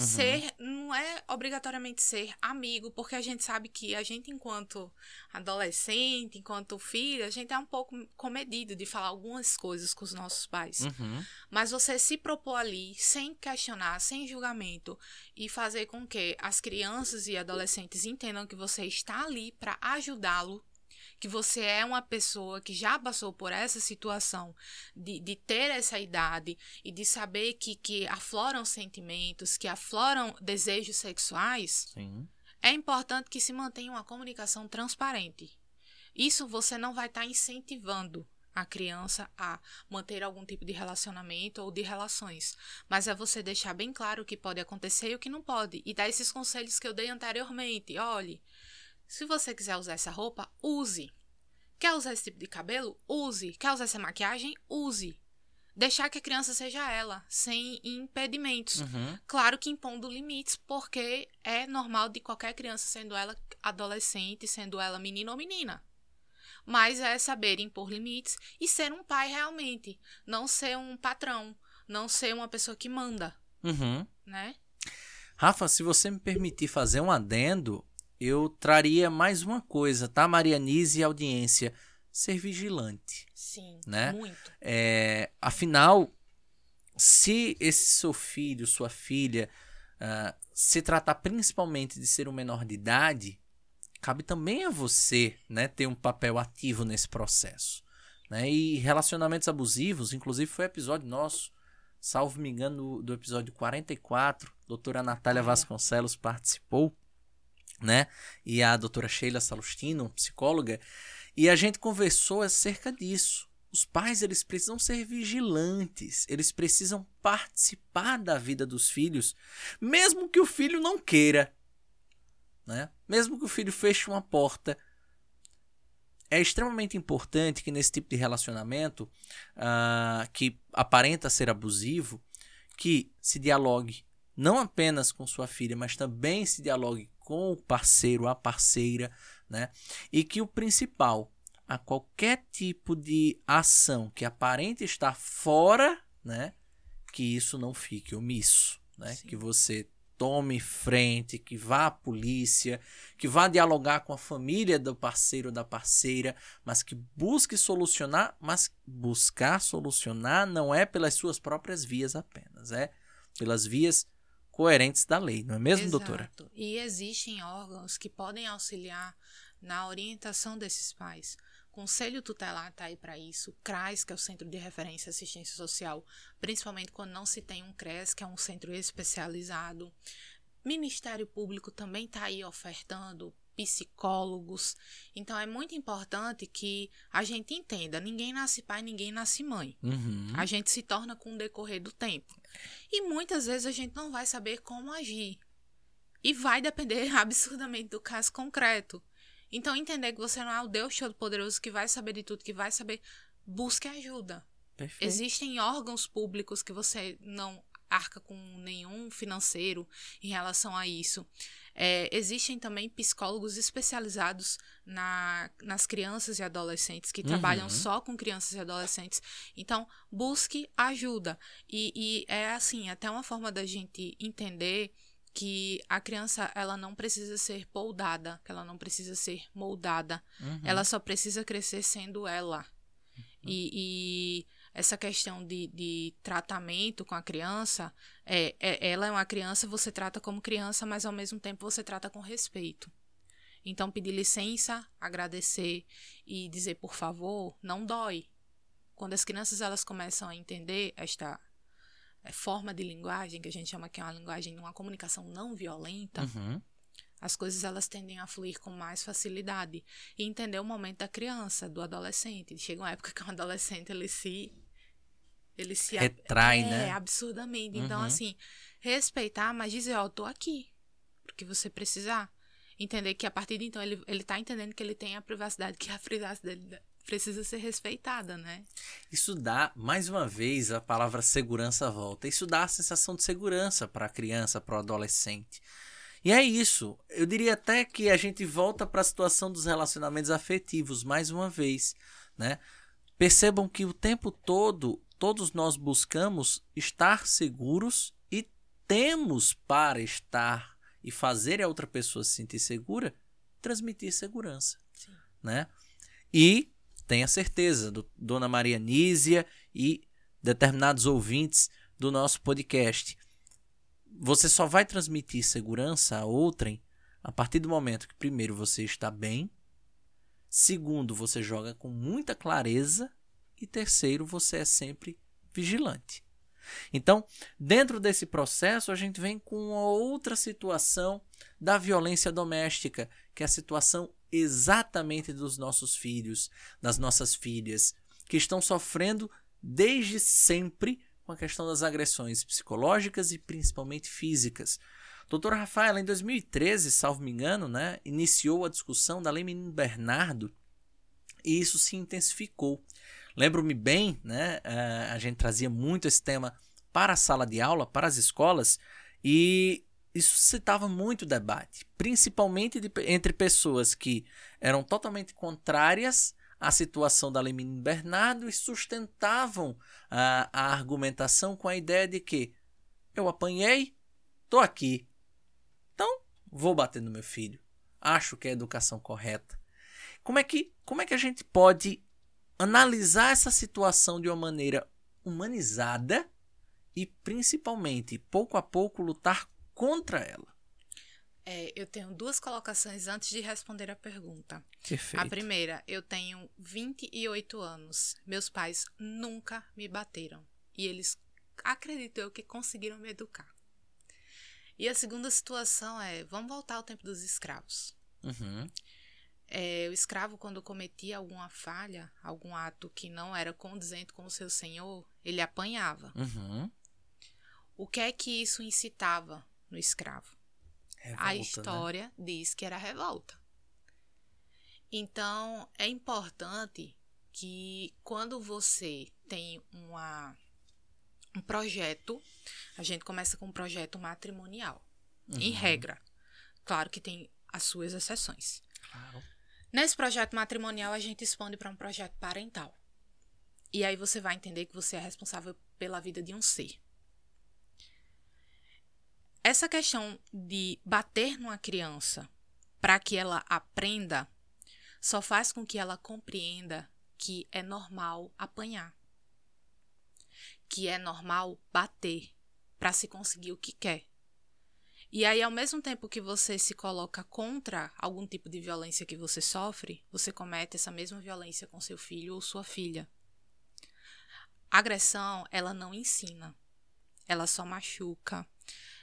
Uhum. Ser não é obrigatoriamente ser amigo, porque a gente sabe que a gente, enquanto adolescente, enquanto filho, a gente é um pouco comedido de falar algumas coisas com os nossos pais. Uhum. Mas você se propor ali, sem questionar, sem julgamento, e fazer com que as crianças e adolescentes entendam que você está ali para ajudá-lo que você é uma pessoa que já passou por essa situação de, de ter essa idade e de saber que, que afloram sentimentos, que afloram desejos sexuais, Sim. é importante que se mantenha uma comunicação transparente. Isso você não vai estar tá incentivando a criança a manter algum tipo de relacionamento ou de relações. Mas é você deixar bem claro o que pode acontecer e o que não pode. E dar esses conselhos que eu dei anteriormente. Olhe, se você quiser usar essa roupa, use. Quer usar esse tipo de cabelo? Use. Quer usar essa maquiagem? Use. Deixar que a criança seja ela, sem impedimentos. Uhum. Claro que impondo limites, porque é normal de qualquer criança, sendo ela adolescente, sendo ela menino ou menina. Mas é saber impor limites e ser um pai realmente. Não ser um patrão. Não ser uma pessoa que manda. Uhum. Né? Rafa, se você me permitir fazer um adendo, eu traria mais uma coisa, tá, Marianise e audiência? Ser vigilante. Sim, né? muito. É, afinal, se esse seu filho, sua filha, uh, se tratar principalmente de ser um menor de idade, cabe também a você né, ter um papel ativo nesse processo. Né? E relacionamentos abusivos, inclusive foi episódio nosso, salvo me engano, do, do episódio 44, doutora Natália Vasconcelos participou né? E a doutora Sheila Salustino, psicóloga, e a gente conversou acerca disso. Os pais eles precisam ser vigilantes, eles precisam participar da vida dos filhos, mesmo que o filho não queira, né? Mesmo que o filho feche uma porta, é extremamente importante que nesse tipo de relacionamento uh, que aparenta ser abusivo, que se dialogue não apenas com sua filha, mas também se dialogue com o parceiro, a parceira, né? E que o principal, a qualquer tipo de ação que aparente estar fora, né? Que isso não fique omisso, né? Sim. Que você tome frente, que vá à polícia, que vá dialogar com a família do parceiro ou da parceira, mas que busque solucionar, mas buscar solucionar não é pelas suas próprias vias apenas, é pelas vias coerentes da lei, não é mesmo, Exato. doutora? E existem órgãos que podem auxiliar na orientação desses pais. Conselho Tutelar está aí para isso, CRAS, que é o Centro de Referência e Assistência Social, principalmente quando não se tem um CRES, que é um centro especializado. Ministério Público também está aí ofertando psicólogos. Então é muito importante que a gente entenda: ninguém nasce pai, ninguém nasce mãe. Uhum. A gente se torna com o decorrer do tempo. E muitas vezes a gente não vai saber como agir. E vai depender <laughs> absurdamente do caso concreto. Então, entender que você não é o Deus Todo-Poderoso que vai saber de tudo, que vai saber. Busque ajuda. Perfeito. Existem órgãos públicos que você não arca com nenhum financeiro em relação a isso. É, existem também psicólogos especializados na, nas crianças e adolescentes que uhum. trabalham só com crianças e adolescentes. Então, busque ajuda. E, e é assim, até uma forma da gente entender que a criança ela não precisa ser poldada, que ela não precisa ser moldada. Uhum. Ela só precisa crescer sendo ela. Uhum. E, e essa questão de, de tratamento com a criança, é, é, ela é uma criança, você trata como criança, mas ao mesmo tempo você trata com respeito. Então, pedir licença, agradecer e dizer por favor, não dói. Quando as crianças elas começam a entender esta é, forma de linguagem, que a gente chama que é uma linguagem, uma comunicação não violenta, uhum. As coisas elas tendem a fluir com mais facilidade. E entender o momento da criança, do adolescente. Chega uma época que um adolescente ele se ele se retrai, é, né? absurdamente. Então, uhum. assim, respeitar, mas dizer, ó, oh, tô aqui. Porque você precisar. Entender que a partir de então ele, ele tá entendendo que ele tem a privacidade, que a privacidade dele precisa ser respeitada, né? Isso dá, mais uma vez, a palavra segurança volta. Isso dá a sensação de segurança para a criança, para o adolescente. E é isso. Eu diria até que a gente volta para a situação dos relacionamentos afetivos mais uma vez, né? Percebam que o tempo todo todos nós buscamos estar seguros e temos para estar e fazer a outra pessoa se sentir segura, transmitir segurança, Sim. né? E tenha certeza, do, Dona Maria Nísia e determinados ouvintes do nosso podcast, você só vai transmitir segurança a outrem a partir do momento que primeiro você está bem, segundo você joga com muita clareza e terceiro você é sempre vigilante. Então, dentro desse processo, a gente vem com outra situação da violência doméstica, que é a situação exatamente dos nossos filhos, das nossas filhas, que estão sofrendo desde sempre com a questão das agressões psicológicas e principalmente físicas. Doutora Rafaela, em 2013, salvo me engano, né, iniciou a discussão da Lei Menino Bernardo e isso se intensificou. Lembro-me bem, né, eh, a gente trazia muito esse tema para a sala de aula, para as escolas, e isso suscitava muito debate, principalmente de, entre pessoas que eram totalmente contrárias à situação da Lei Menino Bernardo e sustentavam a, a argumentação com a ideia de que eu apanhei, tô aqui, então vou bater no meu filho. Acho que é a educação correta. Como é que, como é que a gente pode analisar essa situação de uma maneira humanizada e principalmente, pouco a pouco, lutar contra ela. É, eu tenho duas colocações antes de responder a pergunta. Perfeito. A primeira, eu tenho 28 anos. Meus pais nunca me bateram. E eles, acredito eu, que conseguiram me educar. E a segunda situação é: vamos voltar ao tempo dos escravos. Uhum. É, o escravo, quando cometia alguma falha, algum ato que não era condizente com o seu senhor, ele apanhava. Uhum. O que é que isso incitava no escravo? Revolta, a né? história né? diz que era revolta. Então, é importante que quando você tem uma, um projeto, a gente começa com um projeto matrimonial, uhum. em regra. Claro que tem as suas exceções. Claro. Nesse projeto matrimonial, a gente expande para um projeto parental. E aí você vai entender que você é responsável pela vida de um ser essa questão de bater numa criança para que ela aprenda só faz com que ela compreenda que é normal apanhar. Que é normal bater para se conseguir o que quer. E aí, ao mesmo tempo que você se coloca contra algum tipo de violência que você sofre, você comete essa mesma violência com seu filho ou sua filha. Agressão, ela não ensina. Ela só machuca,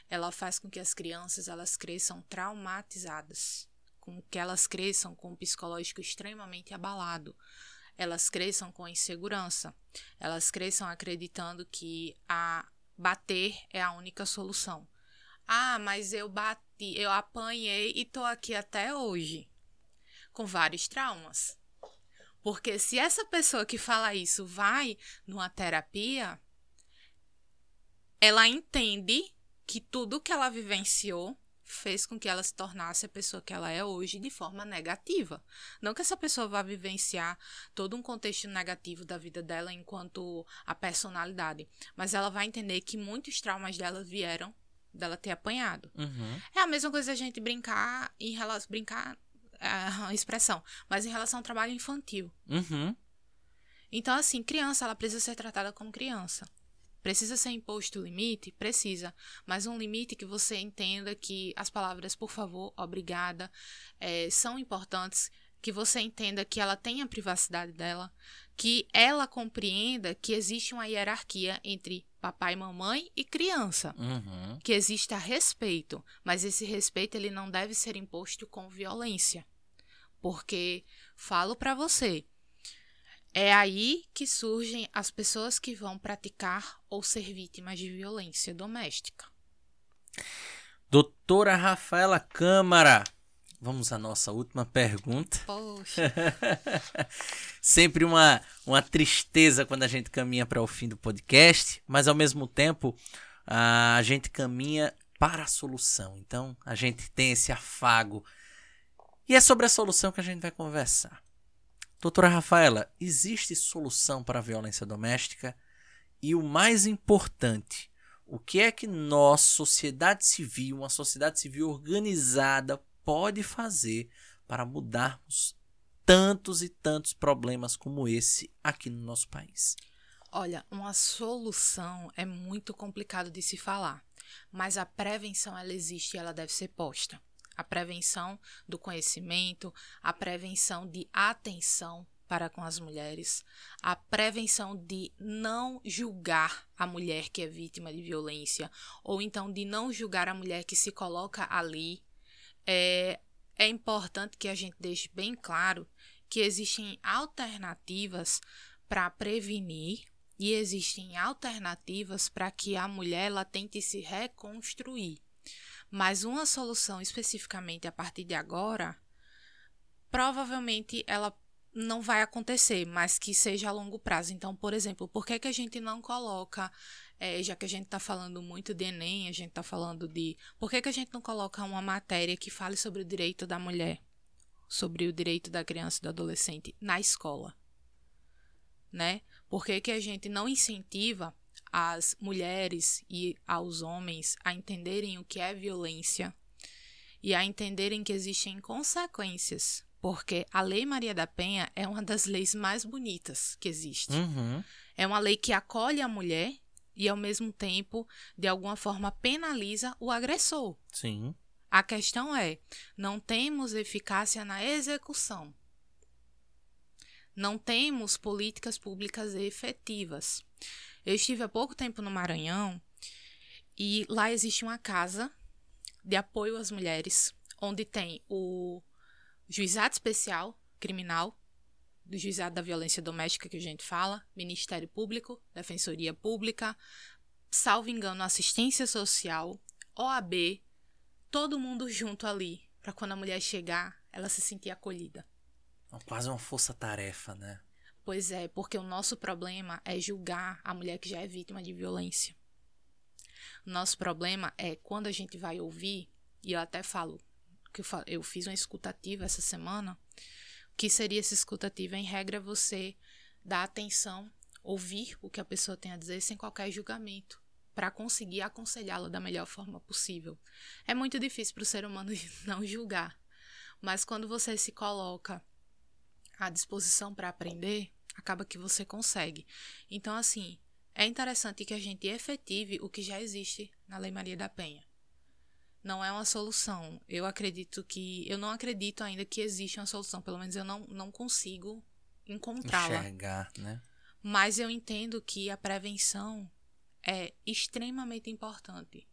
ela faz com que as crianças elas cresçam traumatizadas, com que elas cresçam com o psicológico extremamente abalado. Elas cresçam com insegurança. Elas cresçam acreditando que a bater é a única solução. Ah, mas eu bati, eu apanhei e tô aqui até hoje com vários traumas. Porque se essa pessoa que fala isso vai numa terapia, ela entende que tudo que ela vivenciou fez com que ela se tornasse a pessoa que ela é hoje de forma negativa. Não que essa pessoa vá vivenciar todo um contexto negativo da vida dela enquanto a personalidade, mas ela vai entender que muitos traumas dela vieram dela ter apanhado. Uhum. É a mesma coisa a gente brincar em relação brincar é a <laughs> expressão, mas em relação ao trabalho infantil. Uhum. Então assim, criança ela precisa ser tratada como criança. Precisa ser imposto o limite? Precisa. Mas um limite que você entenda que as palavras por favor, obrigada, é, são importantes. Que você entenda que ela tem a privacidade dela, que ela compreenda que existe uma hierarquia entre papai, mamãe e criança, uhum. que exista respeito, mas esse respeito ele não deve ser imposto com violência, porque falo para você, é aí que surgem as pessoas que vão praticar ou ser vítimas de violência doméstica. Doutora Rafaela Câmara, vamos à nossa última pergunta. Poxa. <laughs> Sempre uma, uma tristeza quando a gente caminha para o fim do podcast, mas ao mesmo tempo a gente caminha para a solução. Então, a gente tem esse afago. E é sobre a solução que a gente vai conversar. Doutora Rafaela, existe solução para a violência doméstica? E o mais importante, o que é que nós, sociedade civil, uma sociedade civil organizada, pode fazer para mudarmos tantos e tantos problemas como esse aqui no nosso país? Olha, uma solução é muito complicado de se falar, mas a prevenção ela existe e ela deve ser posta. A prevenção do conhecimento, a prevenção de atenção para com as mulheres, a prevenção de não julgar a mulher que é vítima de violência, ou então de não julgar a mulher que se coloca ali. É, é importante que a gente deixe bem claro que existem alternativas para prevenir e existem alternativas para que a mulher ela tente se reconstruir. Mas uma solução especificamente a partir de agora, provavelmente ela não vai acontecer, mas que seja a longo prazo. Então, por exemplo, por que, que a gente não coloca, é, já que a gente está falando muito de Enem, a gente está falando de. Por que, que a gente não coloca uma matéria que fale sobre o direito da mulher, sobre o direito da criança e do adolescente na escola? Né? Por que, que a gente não incentiva as mulheres e aos homens a entenderem o que é violência e a entenderem que existem consequências porque a Lei Maria da Penha é uma das leis mais bonitas que existe. Uhum. É uma lei que acolhe a mulher e, ao mesmo tempo, de alguma forma, penaliza o agressor. Sim. A questão é: não temos eficácia na execução. Não temos políticas públicas efetivas. Eu estive há pouco tempo no Maranhão e lá existe uma casa de apoio às mulheres, onde tem o Juizado Especial Criminal, do Juizado da Violência Doméstica que a gente fala, Ministério Público, Defensoria Pública, salvo engano, Assistência Social, OAB, todo mundo junto ali, para quando a mulher chegar, ela se sentir acolhida. Quase uma força-tarefa, né? Pois é, porque o nosso problema é julgar a mulher que já é vítima de violência. Nosso problema é quando a gente vai ouvir, e eu até falo que eu, eu fiz uma escutativa essa semana. Que seria essa escutativa? Em regra, você dar atenção, ouvir o que a pessoa tem a dizer sem qualquer julgamento, para conseguir aconselhá-la da melhor forma possível. É muito difícil para o ser humano <laughs> não julgar, mas quando você se coloca à disposição para aprender, acaba que você consegue. Então, assim, é interessante que a gente efetive o que já existe na Lei Maria da Penha não é uma solução. Eu acredito que. Eu não acredito ainda que existe uma solução. Pelo menos eu não, não consigo encontrá-la. Enxergar, né? Mas eu entendo que a prevenção é extremamente importante.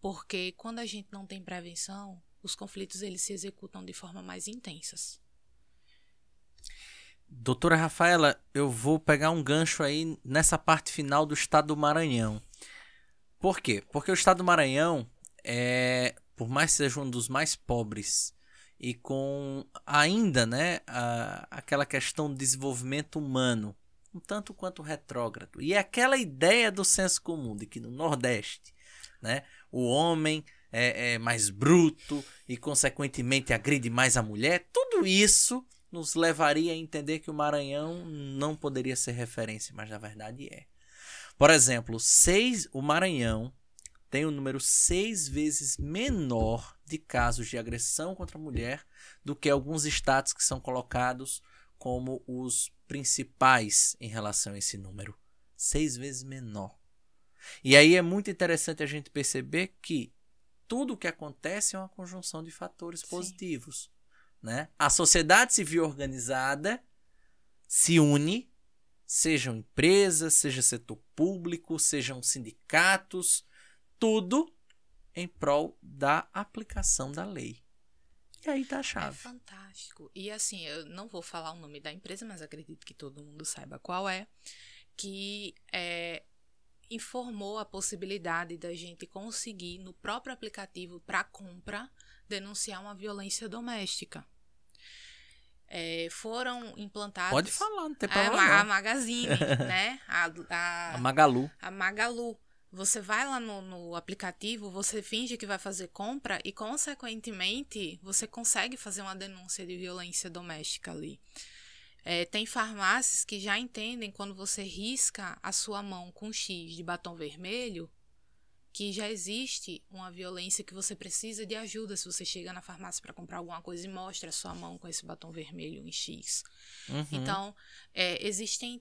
Porque quando a gente não tem prevenção, os conflitos eles se executam de forma mais intensas. Doutora Rafaela, eu vou pegar um gancho aí nessa parte final do estado do Maranhão. Por quê? Porque o estado do Maranhão é, por mais que seja um dos mais pobres e com ainda né, a, aquela questão do desenvolvimento humano um tanto quanto retrógrado. E aquela ideia do senso comum de que no Nordeste né, o homem é, é mais bruto e, consequentemente, agride mais a mulher, tudo isso nos levaria a entender que o Maranhão não poderia ser referência, mas na verdade é. Por exemplo, seis, o Maranhão tem um número seis vezes menor de casos de agressão contra a mulher do que alguns estados que são colocados como os principais em relação a esse número. Seis vezes menor. E aí é muito interessante a gente perceber que tudo o que acontece é uma conjunção de fatores Sim. positivos. Né? A sociedade civil organizada se une, sejam empresas, seja setor público, sejam sindicatos, tudo em prol da aplicação da lei. E aí tá a chave. É fantástico. E assim, eu não vou falar o nome da empresa, mas acredito que todo mundo saiba qual é, que é, informou a possibilidade da gente conseguir, no próprio aplicativo para compra, denunciar uma violência doméstica. É, foram implantados. Pode falar, não tem problema. A, a Magazine, <laughs> né? A, a, a Magalu. A Magalu Você vai lá no, no, aplicativo, você finge que vai fazer compra e, consequentemente, você consegue fazer uma denúncia de violência doméstica ali. É, tem farmácias que já entendem quando você risca a sua mão com X de batom vermelho, que já existe uma violência que você precisa de ajuda se você chega na farmácia para comprar alguma coisa e mostra a sua mão com esse batom vermelho em X. Uhum. Então, é, existem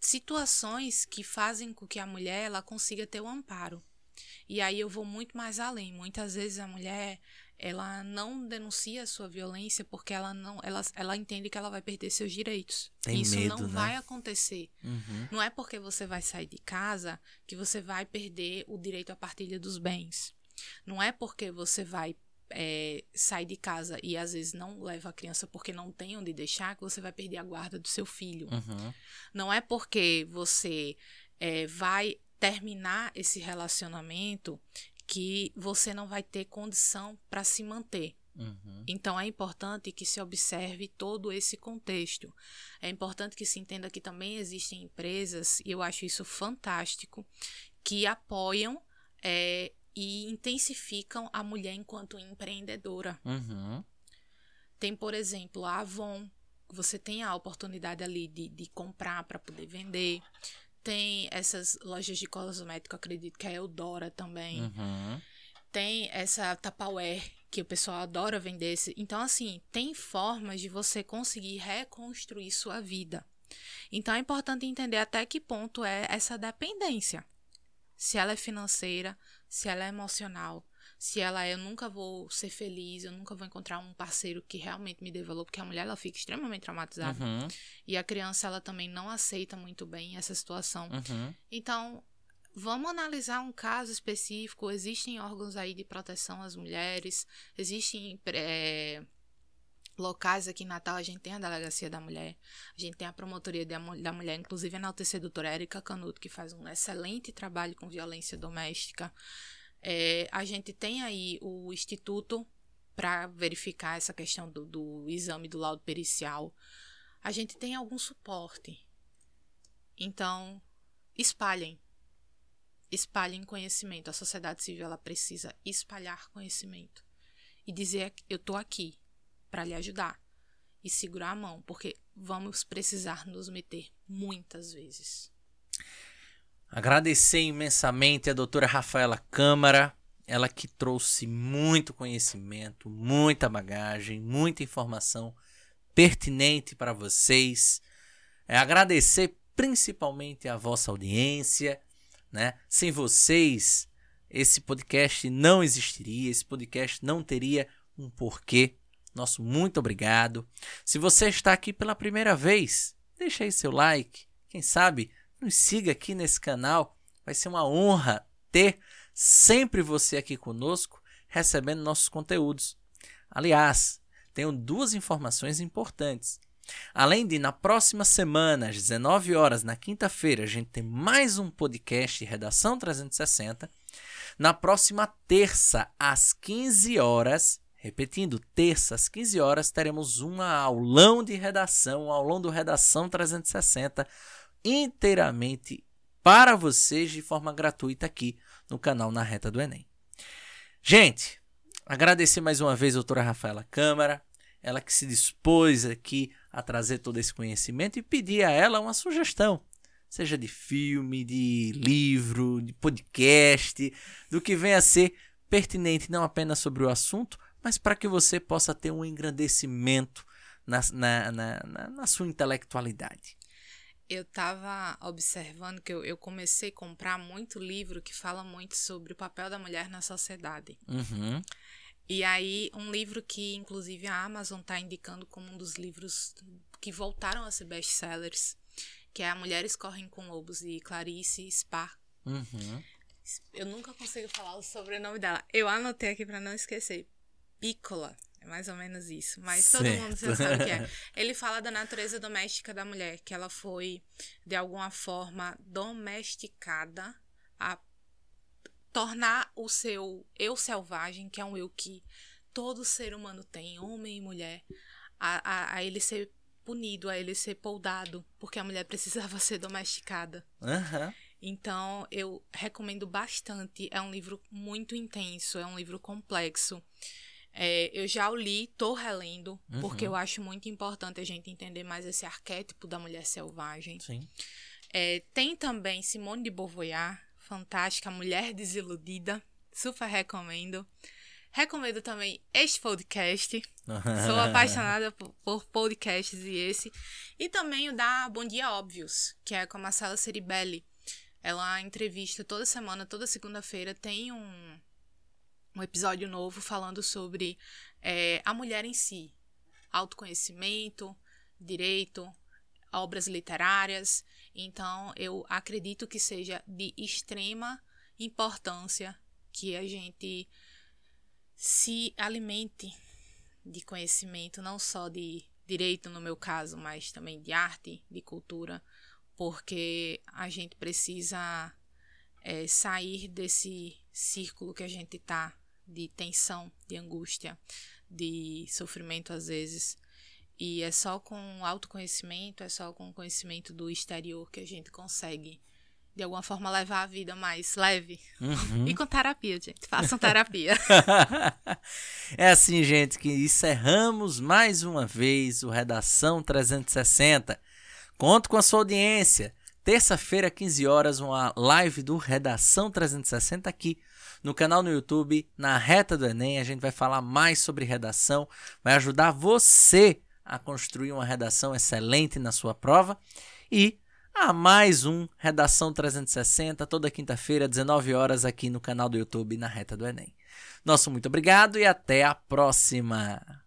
situações que fazem com que a mulher ela consiga ter o um amparo. E aí eu vou muito mais além. Muitas vezes a mulher ela não denuncia a sua violência porque ela não ela, ela entende que ela vai perder seus direitos. Tem Isso medo, não né? vai acontecer. Uhum. Não é porque você vai sair de casa que você vai perder o direito à partilha dos bens. Não é porque você vai é, sair de casa e às vezes não leva a criança porque não tem onde deixar que você vai perder a guarda do seu filho. Uhum. Não é porque você é, vai terminar esse relacionamento que você não vai ter condição para se manter. Uhum. Então é importante que se observe todo esse contexto. É importante que se entenda que também existem empresas, e eu acho isso fantástico, que apoiam é, e intensificam a mulher enquanto empreendedora. Uhum. Tem, por exemplo, a Avon, você tem a oportunidade ali de, de comprar para poder vender. Tem essas lojas de cosmético, acredito que é a Eudora também. Uhum. Tem essa Tupperware, que o pessoal adora vender. Então, assim, tem formas de você conseguir reconstruir sua vida. Então, é importante entender até que ponto é essa dependência. Se ela é financeira, se ela é emocional, se ela é, eu nunca vou ser feliz, eu nunca vou encontrar um parceiro que realmente me dê valor, porque a mulher ela fica extremamente traumatizada. Uhum. E a criança ela também não aceita muito bem essa situação. Uhum. Então, vamos analisar um caso específico. Existem órgãos aí de proteção às mulheres, existem é, locais aqui em Natal, a gente tem a Delegacia da Mulher, a gente tem a Promotoria da Mulher, inclusive a enaltecer a doutora Érica Canuto, que faz um excelente trabalho com violência doméstica. É, a gente tem aí o Instituto para verificar essa questão do, do exame do laudo pericial. A gente tem algum suporte. Então, espalhem. Espalhem conhecimento. A sociedade civil ela precisa espalhar conhecimento e dizer eu estou aqui para lhe ajudar e segurar a mão, porque vamos precisar nos meter muitas vezes. Agradecer imensamente a doutora Rafaela Câmara, ela que trouxe muito conhecimento, muita bagagem, muita informação pertinente para vocês. É agradecer principalmente a vossa audiência, né? Sem vocês, esse podcast não existiria, esse podcast não teria um porquê. Nosso muito obrigado. Se você está aqui pela primeira vez, deixa aí seu like. Quem sabe nos siga aqui nesse canal. Vai ser uma honra ter sempre você aqui conosco, recebendo nossos conteúdos. Aliás, tenho duas informações importantes. Além de, na próxima semana, às 19 horas, na quinta-feira, a gente tem mais um podcast Redação 360. Na próxima terça, às 15 horas, repetindo, terça às 15 horas, teremos uma aulão de redação, um aulão do Redação 360 inteiramente para vocês de forma gratuita aqui no canal Na Reta do Enem. Gente, agradecer mais uma vez a doutora Rafaela Câmara, ela que se dispôs aqui a trazer todo esse conhecimento e pedir a ela uma sugestão, seja de filme, de livro, de podcast, do que venha a ser pertinente não apenas sobre o assunto, mas para que você possa ter um engrandecimento na, na, na, na sua intelectualidade eu estava observando que eu, eu, comecei a comprar muito livro que fala muito sobre o papel da mulher na sociedade. Uhum. E aí, um livro que, inclusive, a Amazon está indicando como um dos livros que voltaram a ser best-sellers, que é A Mulheres Correm com Lobos, de Clarice Spar. Uhum. Eu nunca consigo falar o sobrenome dela. Eu anotei aqui para não esquecer. Piccola. É mais ou menos isso. Mas todo certo. mundo já sabe o que é. <laughs> Ele fala da natureza doméstica da mulher, que ela foi, de alguma forma, domesticada a tornar o seu eu selvagem, que é um eu que todo ser humano tem, homem e mulher, a, a, a ele ser punido, a ele ser poldado, porque a mulher <laughs> precisava ser domesticada. Uhum. Então, eu recomendo bastante. É um livro muito intenso, é um livro complexo. É, eu já o li, tô relendo, uhum. porque eu acho muito importante a gente entender mais esse arquétipo da mulher selvagem. Sim. É, tem também Simone de Beauvoir, fantástica, Mulher Desiludida, super recomendo. Recomendo também este podcast. <laughs> Sou apaixonada por, por, podcasts e esse. E também o da Bom Dia Óbvios, que é com a Marcela Ceribelli. Ela entrevista toda semana, toda segunda-feira, tem um, um episódio novo falando sobre é, a mulher em si. Autoconhecimento, direito, obras literárias. Então, eu acredito que seja de extrema importância que a gente se alimente de conhecimento, não só de direito, no meu caso, mas também de arte, de cultura, porque a gente precisa é, sair desse círculo que a gente está de tensão, de angústia, de sofrimento às vezes. E é só com autoconhecimento, é só com o conhecimento do exterior que a gente consegue de alguma forma levar a vida mais leve. Uhum. <laughs> E com terapia, gente. Façam terapia. <laughs> é assim, gente, que encerramos mais uma vez o Redação 360. Conto com a sua audiência. Terça-feira, 15 horas, uma live do Redação 360 aqui no canal no YouTube, na reta do Enem. A gente vai falar mais sobre redação, vai ajudar você a construir uma redação excelente na sua prova. E a mais um Redação 360, toda quinta-feira, 19 horas, aqui no canal do YouTube, na Reta do Enem. Nosso muito obrigado e até a próxima!